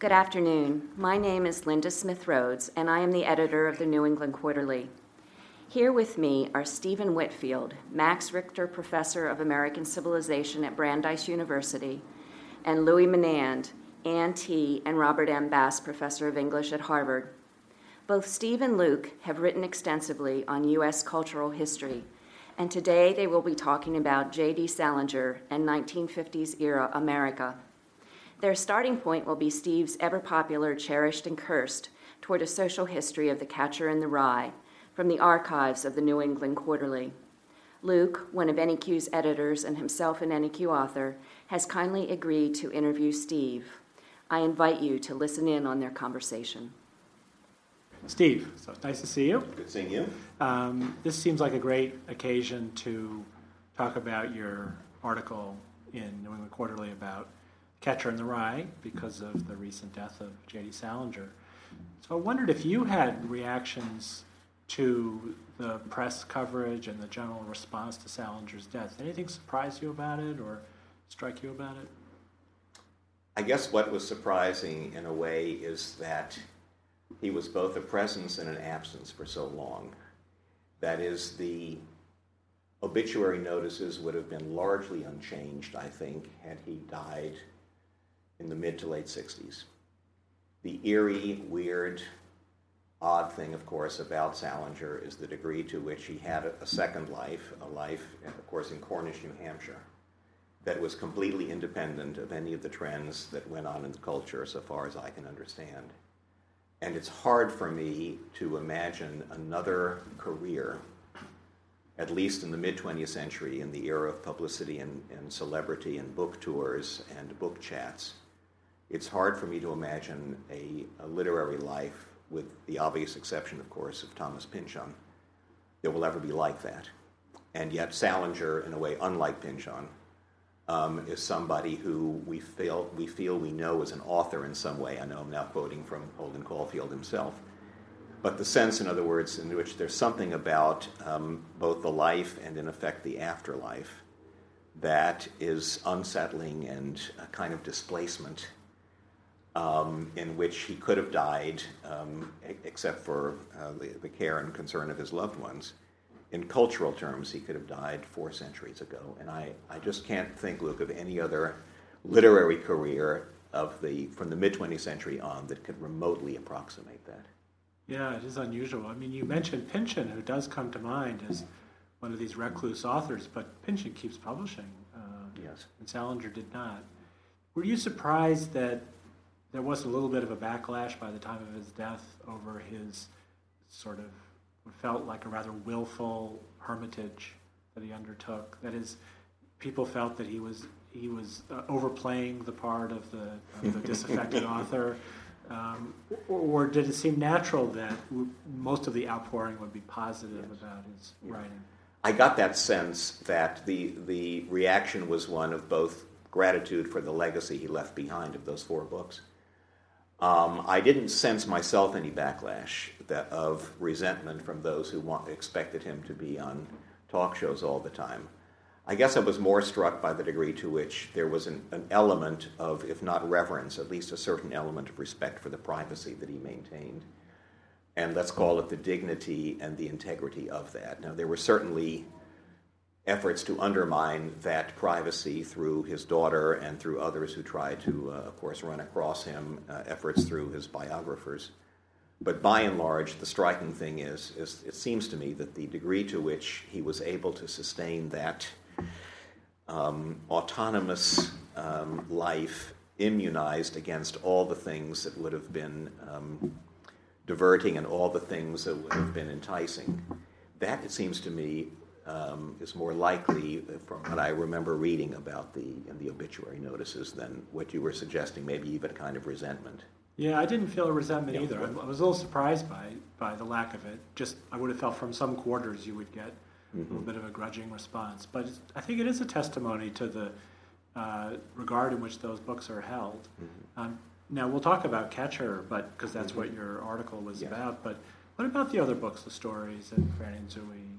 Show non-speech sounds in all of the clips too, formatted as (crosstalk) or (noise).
Good afternoon. My name is Linda Smith Rhodes, and I am the editor of the New England Quarterly. Here with me are Stephen Whitfield, Max Richter Professor of American Civilization at Brandeis University, and Louis Menand, Ann T., and Robert M. Bass Professor of English at Harvard. Both Steve and Luke have written extensively on U.S. cultural history, and today they will be talking about J.D. Salinger and 1950s era America. Their starting point will be Steve's ever popular Cherished and Cursed toward a social history of the catcher in the rye from the archives of the New England Quarterly. Luke, one of NEQ's editors and himself an NEQ author, has kindly agreed to interview Steve. I invite you to listen in on their conversation. Steve, so nice to see you. Good seeing you. Um, this seems like a great occasion to talk about your article in New England Quarterly about Catcher in the Rye because of the recent death of J.D. Salinger. So I wondered if you had reactions to the press coverage and the general response to Salinger's death. Anything surprise you about it or strike you about it? I guess what was surprising in a way is that he was both a presence and an absence for so long. That is, the obituary notices would have been largely unchanged, I think, had he died in the mid to late 60s. The eerie, weird, odd thing, of course, about Salinger is the degree to which he had a second life, a life, of course, in Cornish, New Hampshire, that was completely independent of any of the trends that went on in the culture, so far as I can understand. And it's hard for me to imagine another career, at least in the mid 20th century, in the era of publicity and, and celebrity and book tours and book chats, it's hard for me to imagine a, a, literary life, with the obvious exception, of course, of Thomas Pynchon, that will ever be like that. And yet, Salinger, in a way unlike Pynchon, um, is somebody who we feel, we feel we know as an author in some way. I know I'm now quoting from Holden Caulfield himself. But the sense, in other words, in which there's something about um, both the life and, in effect, the afterlife that is unsettling and a kind of displacement um, in which he could have died, um, except for uh, the, the, care and concern of his loved ones. In cultural terms, he could have died four centuries ago. And I, I just can't think, Luke, of any other literary career of the, from the mid 20th century on that could remotely approximate that. Yeah, it is unusual. I mean, you mentioned Pynchon, who does come to mind as one of these recluse authors, but Pynchon keeps publishing. Uh, yes. And Salinger did not. Were you surprised that there was a little bit of a backlash by the time of his death over his sort of what felt like a rather willful hermitage that he undertook. That is, people felt that he was he was uh, overplaying the part of the, of the disaffected (laughs) author. Um, or, or, did it seem natural that w- most of the outpouring would be positive yes. about his yeah. writing? I got that sense that the the reaction was one of both gratitude for the legacy he left behind of those four books, um, I didn't sense myself any backlash that, of resentment from those who want, expected him to be on talk shows all the time. I guess I was more struck by the degree to which there was an, an, element of, if not reverence, at least a certain element of respect for the privacy that he maintained. And let's call it the dignity and the integrity of that. Now, there were certainly efforts to undermine that privacy through his daughter and through others who tried to, uh, of course, run across him, uh, efforts through his biographers. But by and large, the striking thing is, is, it seems to me that the degree to which he was able to sustain that um, autonomous um, life immunized against all the things that would have been um, diverting and all the things that would have been enticing. That, it seems to me, um, is more likely, from what I remember reading about the in the obituary notices, than what you were suggesting. Maybe even a kind of resentment. Yeah, I didn't feel a resentment yeah, either. I, was a little surprised by by the lack of it. Just I would have felt from some quarters you would get mm-hmm. a little bit of a grudging response, but I think it is a testimony to the uh, regard in which those books are held. Mm-hmm. Um, now we'll talk about Catcher, but because that's mm-hmm. what your article was about. But what about the other books, the stories and Franny and Zooey?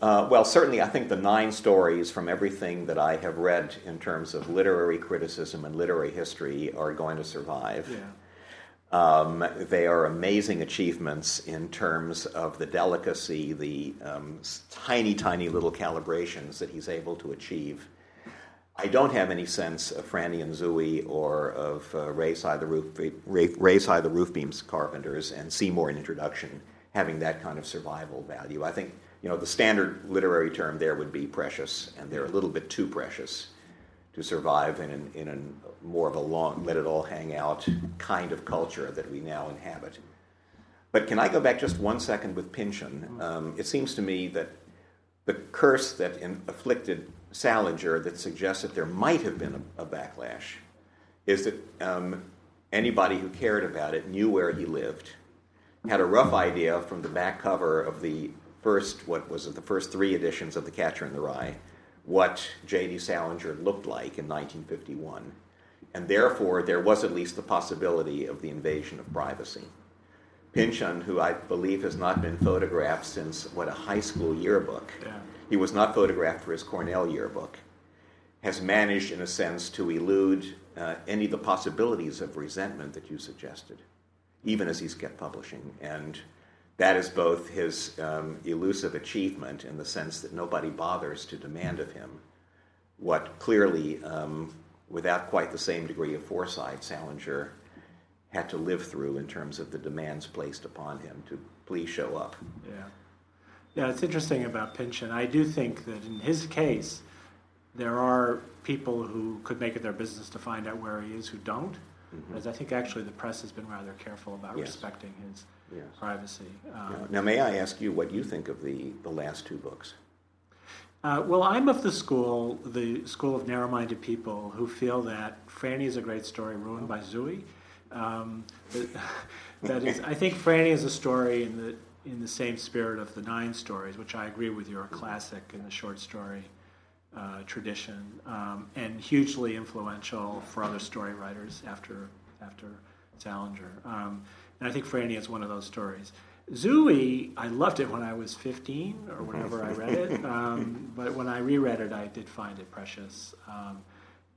Uh, well, certainly, I think the nine stories from everything that I have read in terms of literary criticism and literary history are going to survive. Yeah. Um, they are amazing achievements in terms of the delicacy, the um, tiny, tiny little calibrations that he's able to achieve. I don't have any sense of Franny and Zooey or of uh, Raise High the Roof Ray, Raise High the Roof Beams Carpenters and Seymour in Introduction having that kind of survival value. I think you know the standard literary term there would be precious, and they're a little bit too precious to survive in, an, in a more of a long, let it all hang out kind of culture that we now inhabit. But can I go back just one second with Pynchon? Um, it seems to me that the curse that in, afflicted Salinger that suggests that there might have been a, a backlash is that um, anybody who cared about it knew where he lived, had a rough idea from the back cover of the first, what was it, the first three editions of The Catcher in the Rye, what J.D. Salinger looked like in 1951. And therefore, there was at least the possibility of the invasion of privacy. Pynchon, who I believe has not been photographed since, what, a high school yearbook. Yeah. He was not photographed for his Cornell yearbook. Has managed, in a sense, to elude uh, any of the possibilities of resentment that you suggested, even as he's kept publishing. And that is both his um, elusive achievement in the sense that nobody bothers to demand of him what clearly, um, without quite the same degree of foresight, Salinger had to live through in terms of the demands placed upon him to please show up. Yeah. Yeah, it's interesting about Pynchon. I do think that in his case, there are people who could make it their business to find out where he is who don't. Mm-hmm. Because I think actually the press has been rather careful about yes. respecting his yes. privacy. Um, now, now, may I ask you what you think of the, the last two books? Uh, well, I'm of the school, the school of narrow-minded people who feel that Franny is a great story ruined by Zooey. Um, (laughs) that is, I think Franny is a story in the in the same spirit of the nine stories, which I agree with you are classic in the short story uh, tradition, um, and hugely influential for other story writers after after Salinger. Um, and I think Franny is one of those stories. Zooey, I loved it when I was 15 or whenever I read it, (laughs) um, but when I reread it, I did find it precious. Um,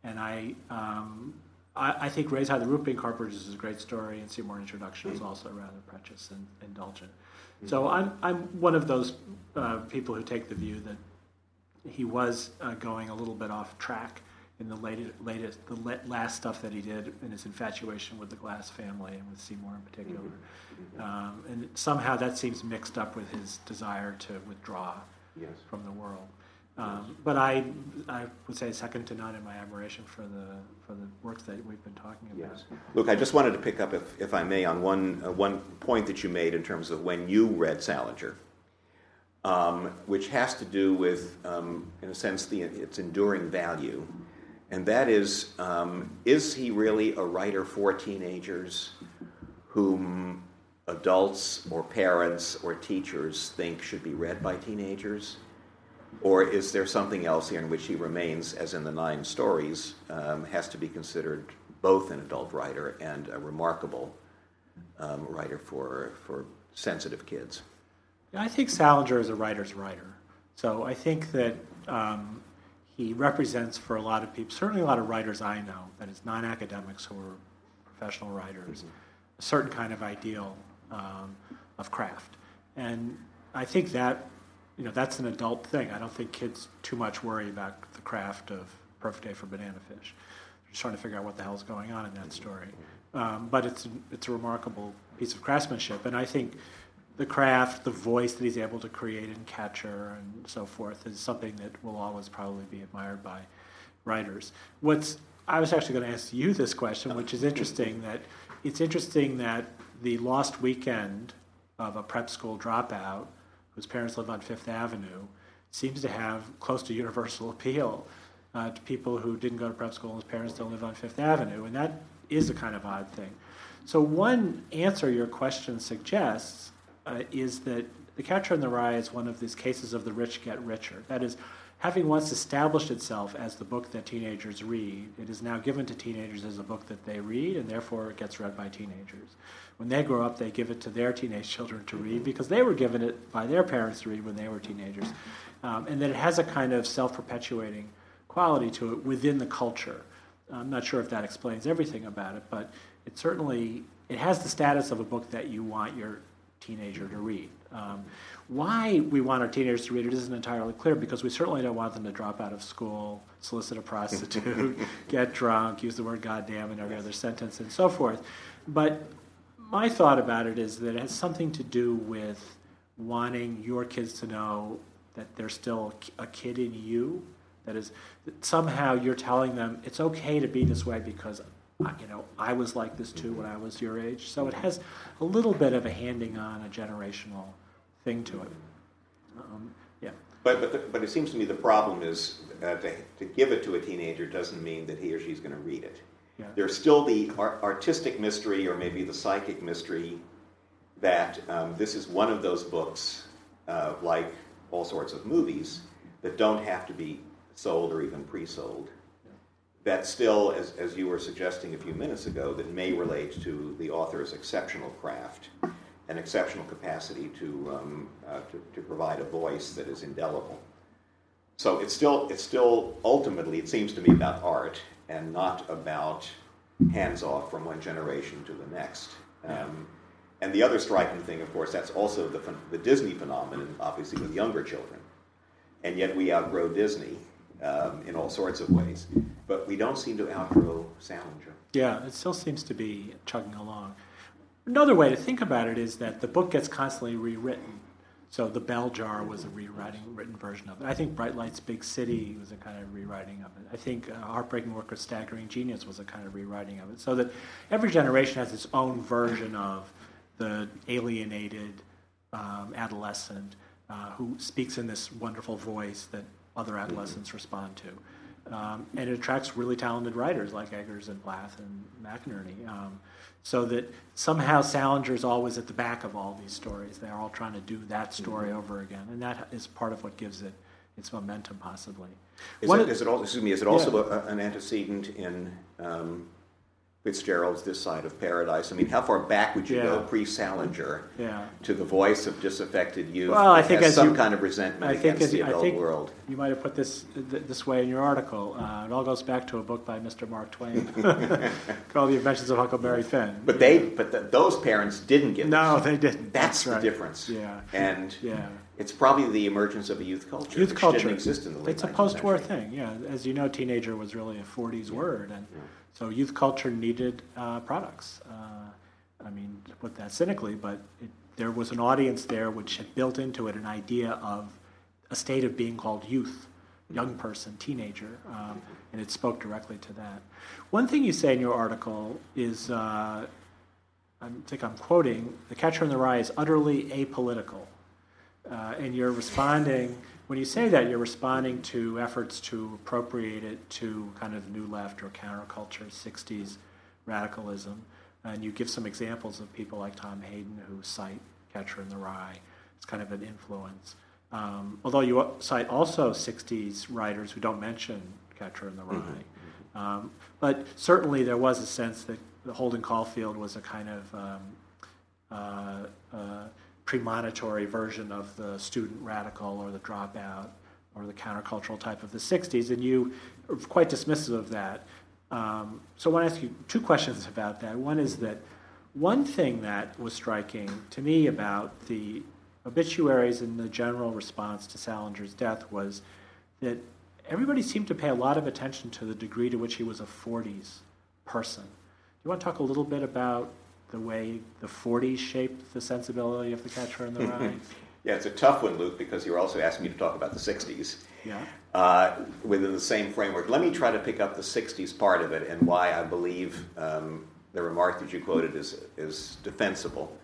and I, um, I, I, think Raise High the Roof Beam Carpenters is a great story, and Seymour Introduction is also rather precious and indulgent. So I'm, I'm one of those uh, people who take the view that he was uh, going a little bit off track in the latest, latest the last stuff that he did in his infatuation with the Glass family and with Seymour in particular. Mm-hmm. Um, and somehow that seems mixed up with his desire to withdraw yes. from the world. Um, but I, I would say second to none in my admiration for the for the works that we've been talking about. Yes. Look, I just wanted to pick up, if, if I may, on one uh, one point that you made in terms of when you read Salinger, um, which has to do with, um, in a sense, the its enduring value and that is um, is he really a writer for teenagers whom adults or parents or teachers think should be read by teenagers? Or is there something else here in which he remains, as in the nine stories, um, has to be considered both an adult writer and a remarkable um, writer for, for sensitive kids? I think Salinger is a writer's writer. So I think that um, he represents for a lot of people, certainly a lot of writers I know, that is non-academics who are professional writers, mm-hmm. a certain kind of ideal um, of craft. And I think that, you know, that's an adult thing. I don't think kids too much worry about the craft of Perfect Day for Bananafish. They're just trying to figure out what the hell's going on in that story. Um, but it's, it's a remarkable piece of craftsmanship. And I think the craft, the voice that he's able to create in Catcher and so forth is something that will always probably be admired by writers. What's I was actually going to ask you this question, which is interesting that it's interesting that the lost weekend of a prep school dropout whose parents live on Fifth Avenue seems to have close to universal appeal uh, to people who didn't go to prep school and whose parents don't live on Fifth Avenue, and that is a kind of odd thing. So one answer your question suggests uh, is that The Catcher in the Rye is one of these cases of the rich get richer. That is, having once established itself as the book that teenagers read, it is now given to teenagers as a book that they read, and therefore it gets read by teenagers. When they grow up, they give it to their teenage children to read because they were given it by their parents to read when they were teenagers. Um, and that it has a kind of self perpetuating quality to it within the culture. I'm not sure if that explains everything about it, but it certainly it has the status of a book that you want your teenager to read. Um, why we want our teenagers to read it isn't entirely clear because we certainly don't want them to drop out of school, solicit a prostitute, (laughs) get drunk, use the word goddamn in every other sentence, and so forth. But my thought about it is that it has something to do with wanting your kids to know that there's still a kid in you. That is, that somehow you're telling them it's okay to be this way because you know, I was like this too when I was your age. So it has a little bit of a handing on, a generational thing to it. Um, yeah. But, but, the, but it seems to me the problem is uh, to, to give it to a teenager doesn't mean that he or she's going to read it. Yeah. There's still the artistic mystery or maybe the psychic mystery that um, this is one of those books, uh, like all sorts of movies, that don't have to be sold or even pre sold that still, as, as you were suggesting a few minutes ago, that may relate to the author's exceptional craft and exceptional capacity to, um, uh, to, to, provide a voice that is indelible. So it's still, it's still ultimately, it seems to me, about art and not about hands off from one generation to the next. Um, and the other striking thing, of course, that's also the, the Disney phenomenon, obviously, with younger children. And yet we outgrow Disney um, in all sorts of ways. But we don't seem to outgrow Salinger. Yeah, it still seems to be chugging along. Another way to think about it is that the book gets constantly rewritten. So the Bell Jar was a rewriting, written version of it. I think Bright Lights Big City was a kind of rewriting of it. I think uh, Heartbreaking Work of Staggering Genius was a kind of rewriting of it. So that every generation has its own version of the alienated um, adolescent uh, who speaks in this wonderful voice that other adolescents respond to. Um, and it attracts really talented writers like Eggers and Plath and McInerney. Um, so that somehow Salinger is always at the back of all these stories. They're all trying to do that story mm-hmm. over again, and that is part of what gives it its momentum, possibly. Is, it, is it, all, excuse me, is it also yeah. a, an antecedent in um, Fitzgerald's This Side of Paradise. I mean, how far back would you yeah. go pre-Salinger yeah. to the voice of disaffected youth? Well, I think has some you, kind of resentment I think against the adult world. You might have put this this way in your article. Uh, it all goes back to a book by Mr. Mark Twain (laughs) called "The Adventures of Huckleberry Finn." But they, but the, those parents didn't get. No, this. they didn't. That's, That's right. the difference. Yeah, and yeah. It's probably the emergence of a youth culture. Youth culture didn't exist in the late It's a post-war thing. Yeah, as you know, teenager was really a '40s yeah. word, and yeah. So youth culture needed uh, products. Uh, I mean, to put that cynically, but it, there was an audience there which had built into it an idea of a state of being called youth, young person, teenager, um, and it spoke directly to that. One thing you say in your article is, uh, I think I'm quoting, "The Catcher in the Rye is utterly apolitical." Uh, and you're responding, when you say that, you're responding to efforts to appropriate it to kind of the new left or counterculture, 60s radicalism. And you give some examples of people like Tom Hayden who cite Catcher in the Rye as kind of an influence. Um, although you cite also 60s writers who don't mention Catcher in the Rye. Mm-hmm. Um, but certainly there was a sense that Holden Caulfield was a kind of um, uh, uh, premonitory version of the student radical or the dropout or the countercultural type of the 60s, and you are quite dismissive of that. Um, so I want to ask you two questions about that. One is that one thing that was striking to me about the obituaries and the general response to Salinger's death was that everybody seemed to pay a lot of attention to the degree to which he was a 40s person. Do you want to talk a little bit about the way the 40s shaped the sensibility of the catcher in the (laughs) rye? yeah, it's a tough one, Luke, because you're also asking me to talk about the 60s. Yeah. Uh, within the same framework. Let me try to pick up the 60s part of it and why I believe um, the remark that you quoted is, is defensible.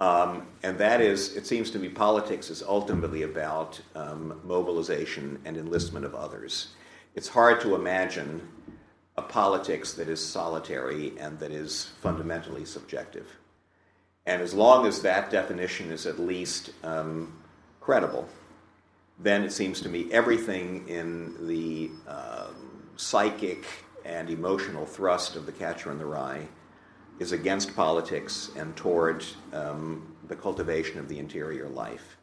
Um, and that is, it seems to me politics is ultimately about um, mobilization and enlistment of others. It's hard to imagine a politics that is solitary and that is fundamentally subjective. And as long as that definition is at least um, credible, then it seems to me everything in the um, psychic and emotional thrust of The Catcher in the Rye is against politics and toward um, the cultivation of the interior life.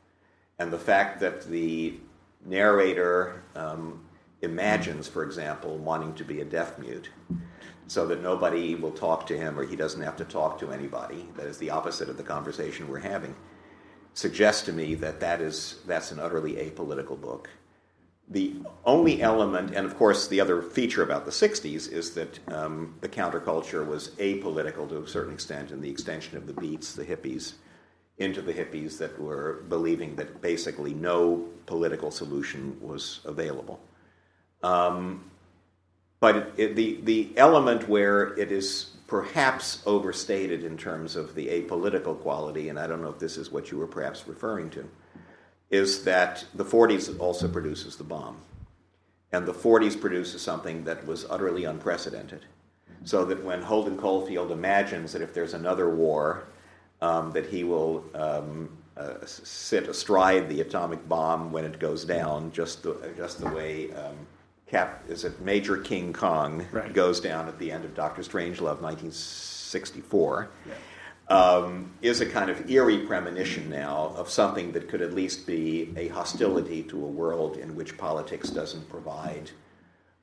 And the fact that the narrator um, imagines, for example, wanting to be a deaf mute so that nobody will talk to him or he doesn't have to talk to anybody, that is the opposite of the conversation we're having, suggests to me that, that is, that's an utterly apolitical book. The only element, and of course, the other feature about the 60s is that um, the counterculture was apolitical to a certain extent in the extension of the Beats, the hippies, into the hippies that were believing that basically no political solution was available. Um, but it, it, the, the element where it is perhaps overstated in terms of the apolitical quality, and I don't know if this is what you were perhaps referring to is that the 40s also produces the bomb. And the 40s produces something that was utterly unprecedented. So that when Holden Caulfield imagines that if there's another war, um, that he will um, uh, sit astride the atomic bomb when it goes down, just the, just the way um, Cap is it Major King Kong right. goes down at the end of Doctor Strangelove, 1964. Yeah um, is a kind of eerie premonition now of something that could at least be a hostility to a world in which politics doesn't provide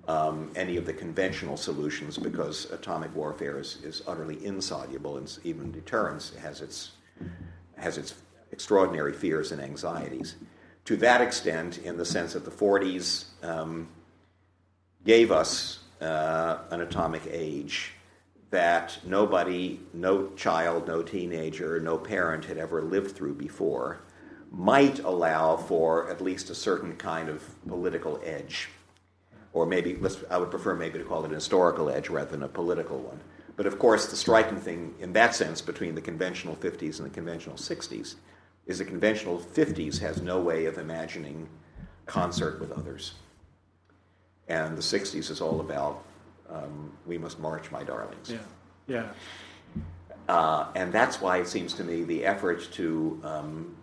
um, any of the conventional solutions because atomic warfare is, is utterly insoluble and even deterrence has its, has its extraordinary fears and anxieties. To that extent, in the sense that the 40s um, gave us uh, an atomic age that nobody, no child, no teenager, no parent had ever lived through before, might allow for at least a certain kind of political edge. Or maybe, I would prefer maybe to call it an historical edge rather than a political one. But of course, the striking thing in that sense between the conventional 50s and the conventional 60s is the conventional 50s has no way of imagining concert with others. And the 60s is all about um, we must march, my darlings. Yeah, yeah. Uh, and that's why it seems to me the effort to um,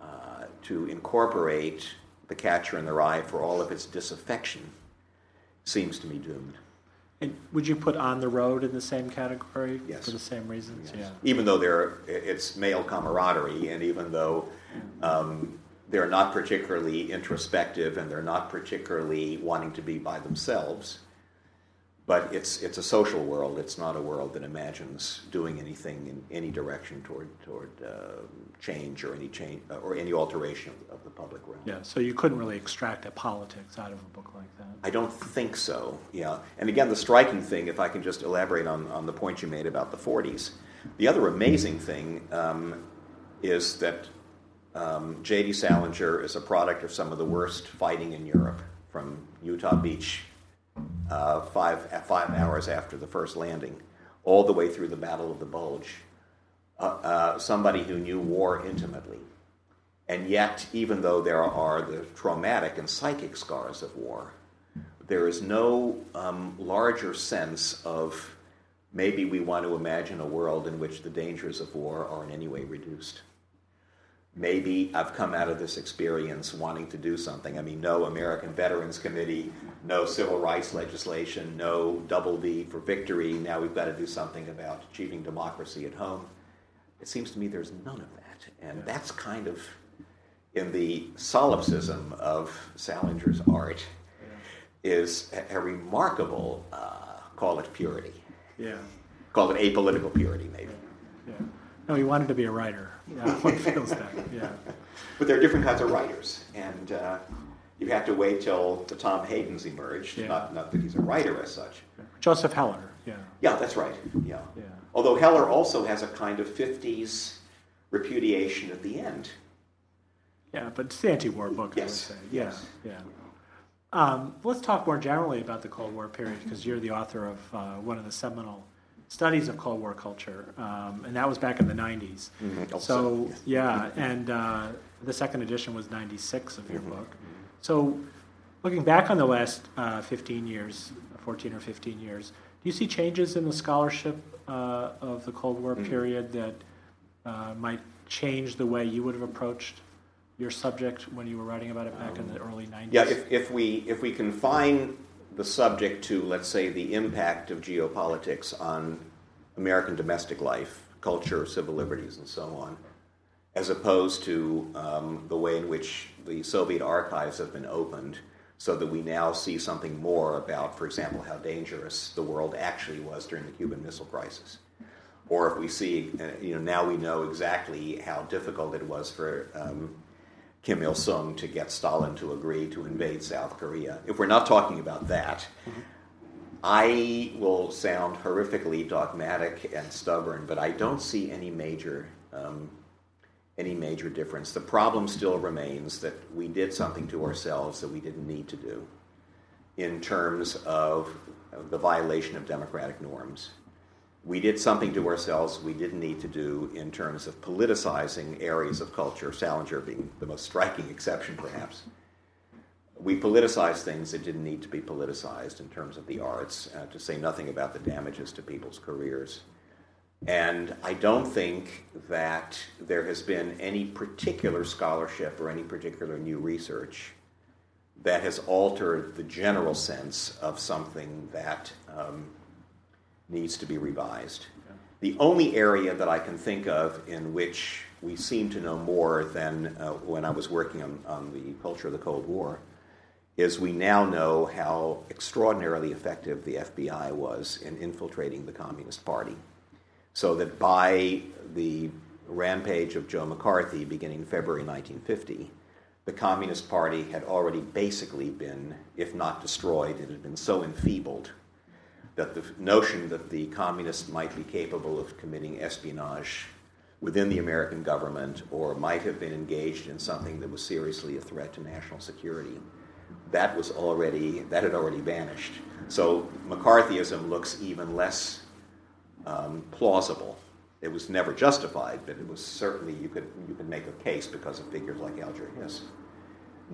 uh, to incorporate the catcher in the rye for all of its disaffection seems to me doomed. And would you put on the road in the same category yes. for the same reasons? Yes. Yeah. Even though they're it's male camaraderie, and even though um, they're not particularly introspective and they're not particularly wanting to be by themselves, but it's it's a social world. It's not a world that imagines doing anything in any direction toward toward uh, change or any change uh, or any alteration of, of, the public realm. Yeah. So you couldn't really extract a politics out of a book like that. I don't think so. Yeah. And again, the striking thing, if I can just elaborate on on the point you made about the '40s, the other amazing thing um, is that um, J.D. Salinger is a product of some of the worst fighting in Europe, from Utah Beach uh, five, five hours after the first landing, all the way through the Battle of the Bulge. Uh, uh, somebody who knew war intimately. And yet, even though there are the traumatic and psychic scars of war, there is no um, larger sense of maybe we want to imagine a world in which the dangers of war are in any way reduced maybe I've come out of this experience wanting to do something. I mean, no American Veterans Committee, no civil rights legislation, no double V for victory. Now we've got to do something about achieving democracy at home. It seems to me there's none of that. And that's kind of in the solipsism of Salinger's art is a, a remarkable, uh, call it purity. Yeah. Call it apolitical purity, maybe. Yeah. No, he wanted to be a writer. Yeah, (laughs) one feels that. Yeah. But there are different kinds of writers, and uh, you have to wait till the Tom Haydens emerged. Yeah. Not, not that he's a writer as such. Joseph Heller. Yeah. Yeah, that's right. Yeah. yeah. Although Heller also has a kind of '50s repudiation at the end. Yeah, but it's the anti-war book. Yes. I would say. Yeah. Yes. Yeah. Um, let's talk more generally about the Cold War period because you're the author of uh, one of the seminal studies of Cold War culture, um, and that was back in the 90s. Mm-hmm. So, yeah, and uh, the second edition was 96 of your mm-hmm. book. So, looking back on the last uh, 15 years, 14 or 15 years, do you see changes in the scholarship uh, of the Cold War mm-hmm. period that uh, might change the way you would have approached your subject when you were writing about it back um, in the early 90s? Yeah, if, if, we, if we confine the subject to, let's say, the impact of geopolitics on American domestic life, culture, civil liberties, and so on, as opposed to um, the way in which the Soviet archives have been opened so that we now see something more about, for example, how dangerous the world actually was during the Cuban Missile Crisis. Or if we see, uh, you know, now we know exactly how difficult it was for um, Kim Il sung to get Stalin to agree to invade South Korea. If we're not talking about that. I will sound horrifically dogmatic and stubborn, but I don't see any major um, any major difference. The problem still remains that we did something to ourselves that we didn't need to do in terms of the violation of democratic norms. We did something to ourselves we didn't need to do in terms of politicizing areas of culture, Salinger being the most striking exception, perhaps. We politicized things that didn't need to be politicized in terms of the arts, uh, to say nothing about the damages to people's careers. And I don't think that there has been any particular scholarship or any particular new research that has altered the general sense of something that um, needs to be revised. The only area that I can think of in which we seem to know more than uh, when I was working on, on the culture of the Cold War is we now know how extraordinarily effective the FBI was in infiltrating the Communist Party. So that by the rampage of Joe McCarthy beginning February 1950, the Communist Party had already basically been, if not destroyed, it had been so enfeebled that the notion that the communists might be capable of committing espionage within the American government or might have been engaged in something that was seriously a threat to national security that was already that had already vanished so mccarthyism looks even less um, plausible. It was never justified, but it was certainly you could you could make a case because of figures like Alger Hiss.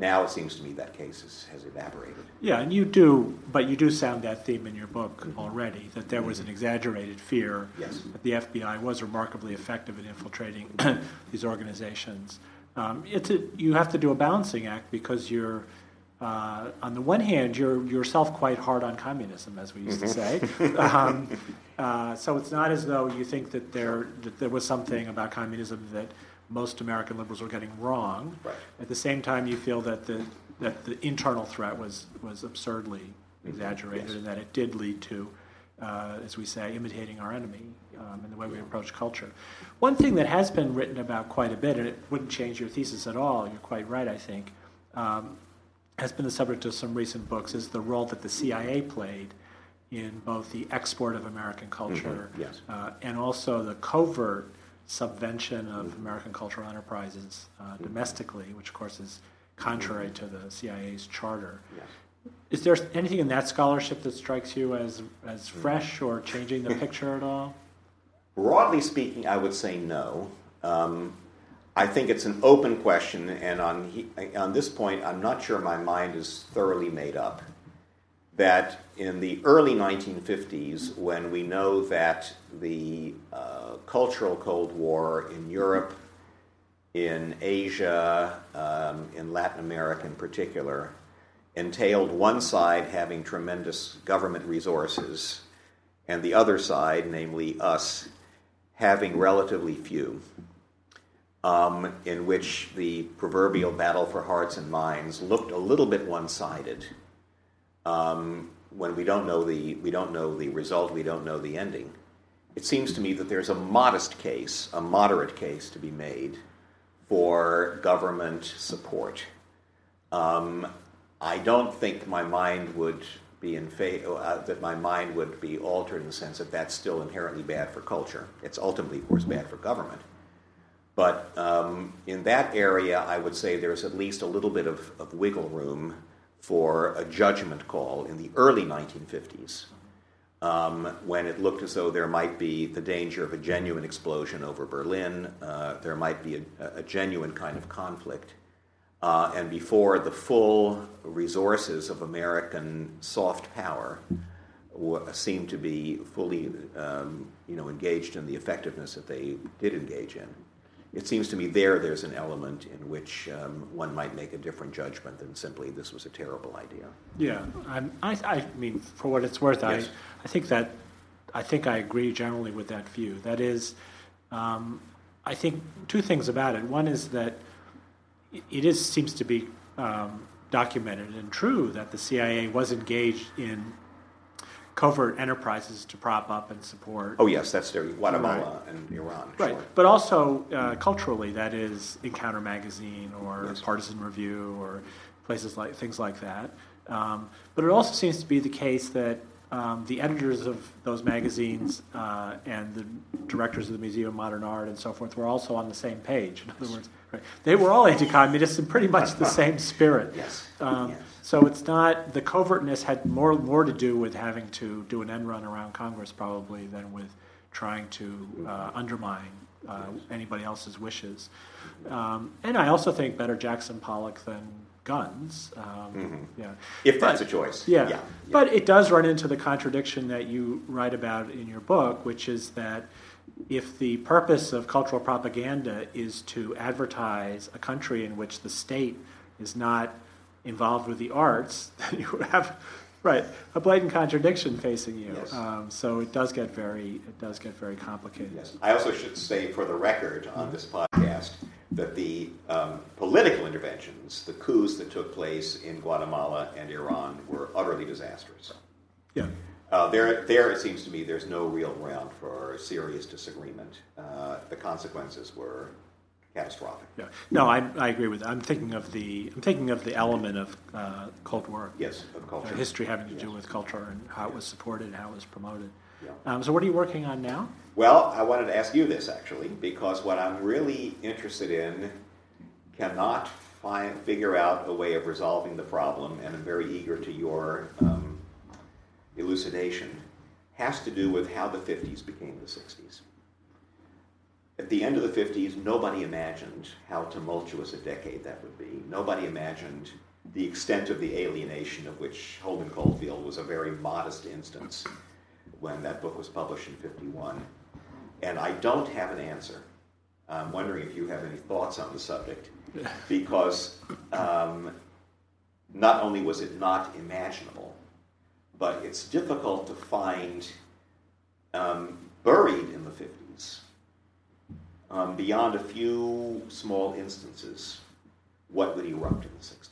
Now it seems to me that case is, has evaporated. Yeah, and you do, but you do sound that theme in your book mm-hmm. already that there was an exaggerated fear yes. that the FBI was remarkably effective in infiltrating (clears throat) these organizations. Um, it's a, you have to do a balancing act because you're uh, on the one hand, you're yourself quite hard on communism, as we used to mm-hmm. say. (laughs) um, uh, so it's not as though you think that there that there was something about communism that most American liberals were getting wrong. Right. At the same time, you feel that the that the internal threat was was absurdly mm-hmm. exaggerated, yes. and that it did lead to, uh, as we say, imitating our enemy um, in the way we approach culture. One thing that has been written about quite a bit, and it wouldn't change your thesis at all. You're quite right, I think. Um, has been the subject of some recent books is the role that the CIA played in both the export of American culture mm-hmm. yes. uh, and also the covert subvention of. American cultural enterprises uh, domestically, which of course is contrary to the CIA's charter. Yes. Is there anything in that scholarship that strikes you as, as fresh or changing the picture at all? Broadly speaking, I would say no. Um, I think it's an open question, and on, he, on this point, I'm not sure my mind is thoroughly made up. That in the early 1950s, when we know that the uh, cultural Cold War in Europe, in Asia, um, in Latin America in particular, entailed one side having tremendous government resources, and the other side, namely us, having relatively few um, in which the proverbial battle for hearts and minds looked a little bit one-sided. Um, when we don't know the we don't know the result, we don't know the ending. It seems to me that there's a modest case, a moderate case to be made for government support. Um, I don't think my mind would be in favor uh, that my mind would be altered in the sense that that's still inherently bad for culture. It's ultimately, of course, bad for government. But um, in that area, I would say there's at least a little bit of, of wiggle room for a judgment call in the early 1950s. Um, when it looked as though there might be the danger of a genuine explosion over Berlin, uh, there might be a, a, genuine kind of conflict. Uh, and before the full resources of American soft power w- seemed to be fully um, you know, engaged in the effectiveness that they did engage in. It seems to me there there's an element in which um, one might make a different judgment than simply this was a terrible idea. Yeah, I'm, I, I mean, for what it's worth, Yes. I, I think that I think I agree generally with that view. That is, um, I think two things about it. One is that it- it is seems to be um, documented and true that the CIA was engaged in covert enterprises to prop up and support Oh yes, that's there. Guatemala and Iran. Right, Sure. but also uh, culturally, that is Encounter Magazine or Yes. Partisan Review or places like things like that. Um, but it also seems to be the case that um, the editors of those magazines uh, and the directors of the Museum of Modern Art and so forth were also on the same page. In other words, right, they were all anti-communist in pretty much the (laughs) same spirit. Yes. Um, Yes. So it's not the covertness had more more to do with having to do an end run around Congress probably than with trying to uh, undermine uh, anybody else's wishes. Um, and I also think better Jackson Pollock than guns. Um, Yeah. If that's But- a choice. yeah. yeah. But it does run into the contradiction that you write about in your book, which is that if the purpose of cultural propaganda is to advertise a country in which the state is not involved with the arts, (laughs) then you would have right a blatant contradiction facing you. Yes. Um, so it does get very it does get very complicated. Yes. I also should say for the record on this podcast that the um, political interventions, the coups that took place in Guatemala and Iran, were utterly disastrous. Yeah. Uh, there, there, it seems to me, there's no real ground for serious disagreement. Uh, the consequences were catastrophic. Yeah. No, I, I agree with that. I'm thinking of the I'm thinking of the element of uh, Cold War. Yes, of culture. uh, history having to do with culture and how it was supported and how it was promoted. Yeah. Um, so, what are you working on now? Well, I wanted to ask you this actually, because what I'm really interested in cannot find, figure out a way of resolving the problem, and I'm very eager to your um, elucidation, has to do with how the 50s became the 60s. At the end of the 50s, nobody imagined how tumultuous a decade that would be. Nobody imagined the extent of the alienation of which Holden Caulfield was a very modest instance when that book was published in 51. And I don't have an answer. I'm wondering if you have any thoughts on the subject, (laughs) because um, not only was it not imaginable, but it's difficult to find um, buried in the 50s, um, beyond a few small instances, what would erupt in the 60s.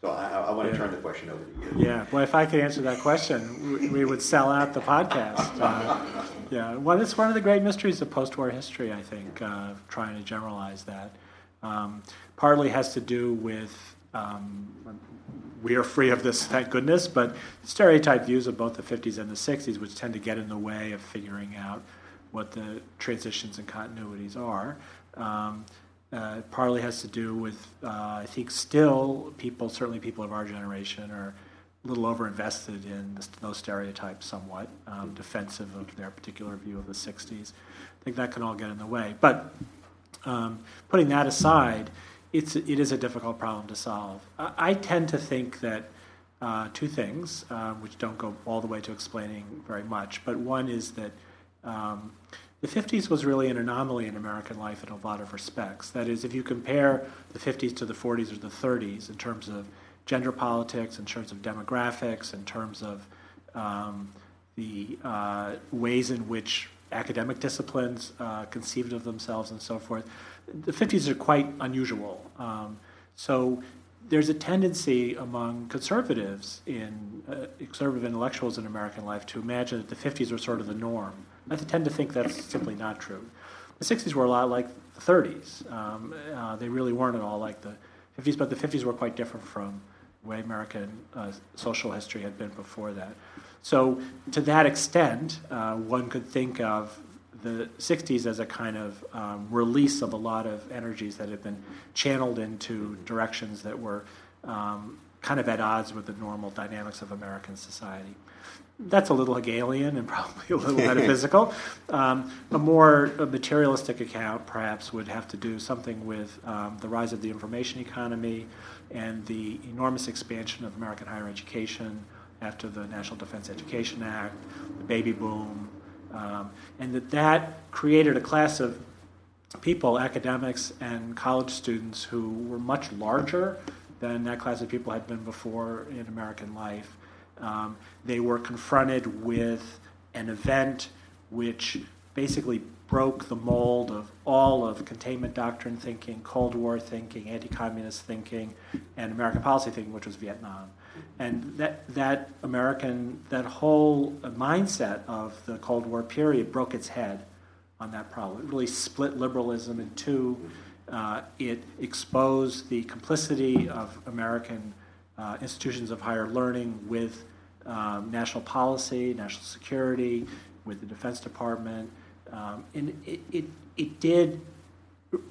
So I, I want to Yeah. turn the question over to you. Yeah, well, if I could answer that question, we, we would sell out the podcast. (laughs) Uh, yeah, well, it's one of the great mysteries of post-war history. I think uh, trying to generalize that um, partly has to do with um, we are free of this, thank goodness, but stereotype views of both the 50s and the 60s, which tend to get in the way of figuring out what the transitions and continuities are. Um, uh, partly has to do with, uh, I think, still people, certainly people of our generation, are a little overinvested in those stereotypes somewhat, um, defensive of their particular view of the 60s. I think that can all get in the way. But um, putting that aside, it's, it is a difficult problem to solve. I, I tend to think that uh, two things, um, which don't go all the way to explaining very much, but one is that um, the 50s was really an anomaly in American life in a lot of respects. That is, if you compare the 50s to the 40s or the 30s in terms of gender politics, in terms of demographics, in terms of um, the uh, ways in which academic disciplines uh, conceived of themselves and so forth, the 50s are quite unusual. Um, so there's a tendency among conservatives in uh, conservative intellectuals in American life to imagine that the 50s were sort of the norm. I tend to think that's simply not true. The 60s were a lot like the 30s. Um, uh, they really weren't at all like the 50s, but the 50s were quite different from the way American uh, social history had been before that. So, to that extent, uh, one could think of the 60s as a kind of um, release of a lot of energies that had been channeled into directions that were um, kind of at odds with the normal dynamics of American society. That's a little Hegelian and (laughs) probably a little metaphysical. (laughs) Um, a more materialistic account, perhaps, would have to do something with um, the rise of the information economy and the enormous expansion of American higher education after the National Defense Education Act, the baby boom, um, and that that created a class of people, academics and college students, who were much larger than that class of people had been before in American life. Um, they were confronted with an event which basically broke the mold of all of containment doctrine thinking, Cold War thinking, anti communist thinking, and American policy thinking, which was Vietnam. And that, that American, that whole mindset of the Cold War period broke its head on that problem. It really split liberalism in two. Uh, it exposed the complicity of American uh, institutions of higher learning with um, national policy, national security, with the Defense Department, um, and it, it, it did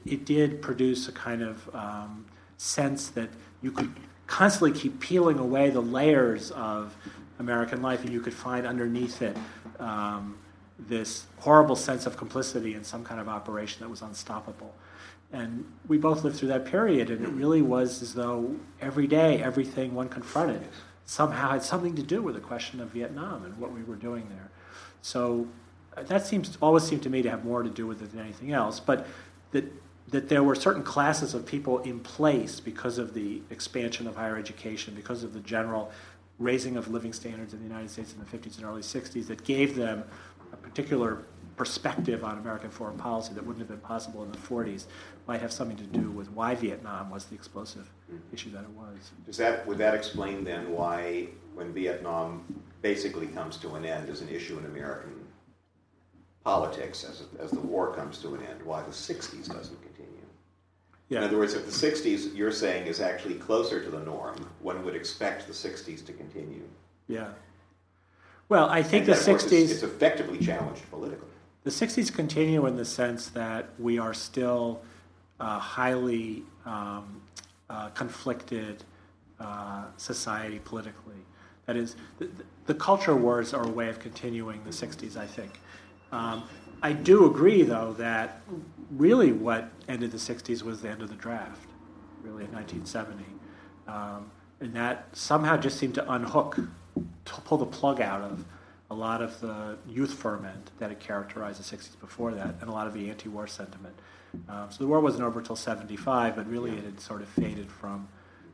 it did produce a kind of um, sense that you could constantly keep peeling away the layers of American life, and you could find underneath it um, this horrible sense of complicity in some kind of operation that was unstoppable. And we both lived through that period, and it really was as though every day, everything one confronted somehow had something to do with the question of Vietnam and what we were doing there. So uh, that seems always seemed to me to have more to do with it than anything else. But that that there were certain classes of people in place because of the expansion of higher education, because of the general raising of living standards in the United States in the 50s and early 60s, that gave them a particular perspective on American foreign policy that wouldn't have been possible in the 40s might have something to do with why Vietnam was the explosive mm-hmm. issue that it was. Does that would that explain then why when Vietnam basically comes to an end as an issue in American politics as, as the war comes to an end, why the 60s doesn't? Yeah. In other words, if the 60s you're saying is actually closer to the norm, one would expect the 60s to continue. Yeah. Well, I think and the 60s. It's, it's effectively challenged politically. The 60s continue in the sense that we are still uh, highly um, uh, conflicted uh, society politically. That is, the, the, culture wars are a way of continuing the 60s, I think. Um, I do agree, though, that really what ended the 60s was the end of the draft, really in 1970. Um, and that somehow just seemed to unhook, to pull the plug out of a lot of the youth ferment that had characterized the 60s before that, and a lot of the anti war sentiment. Um, so the war wasn't over until 75, but really it had sort of faded from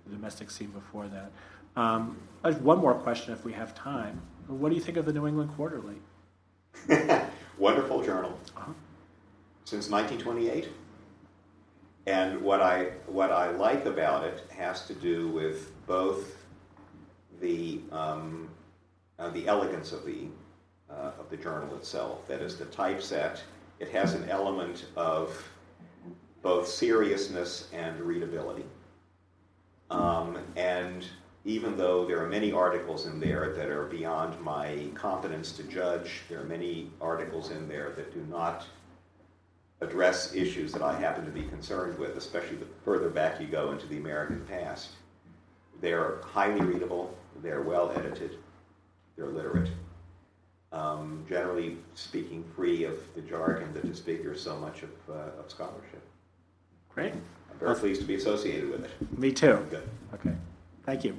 the domestic scene before that. Um, one more question if we have time. What do you think of the New England Quarterly? (laughs) Wonderful journal. Uh-huh. Since 1928. And what I, what I like about it has to do with both the, um, uh, the elegance of the, uh, of the journal itself. That is, the typeset, it has an element of both seriousness and readability. Um, and even though there are many articles in there that are beyond my competence to judge, there are many articles in there that do not address issues that I happen to be concerned with, especially the further back you go into the American past. They're highly readable, they're well edited, they're literate. Um, generally speaking, free of the jargon that disfigures so much of, uh, of scholarship. Great. I'm very pleased to be associated with it. Me too. Good. Okay. Thank you.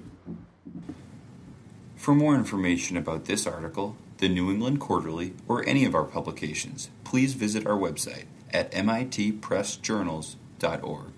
For more information about this article, the New England Quarterly, or any of our publications, please visit our website at mitpressjournals.org.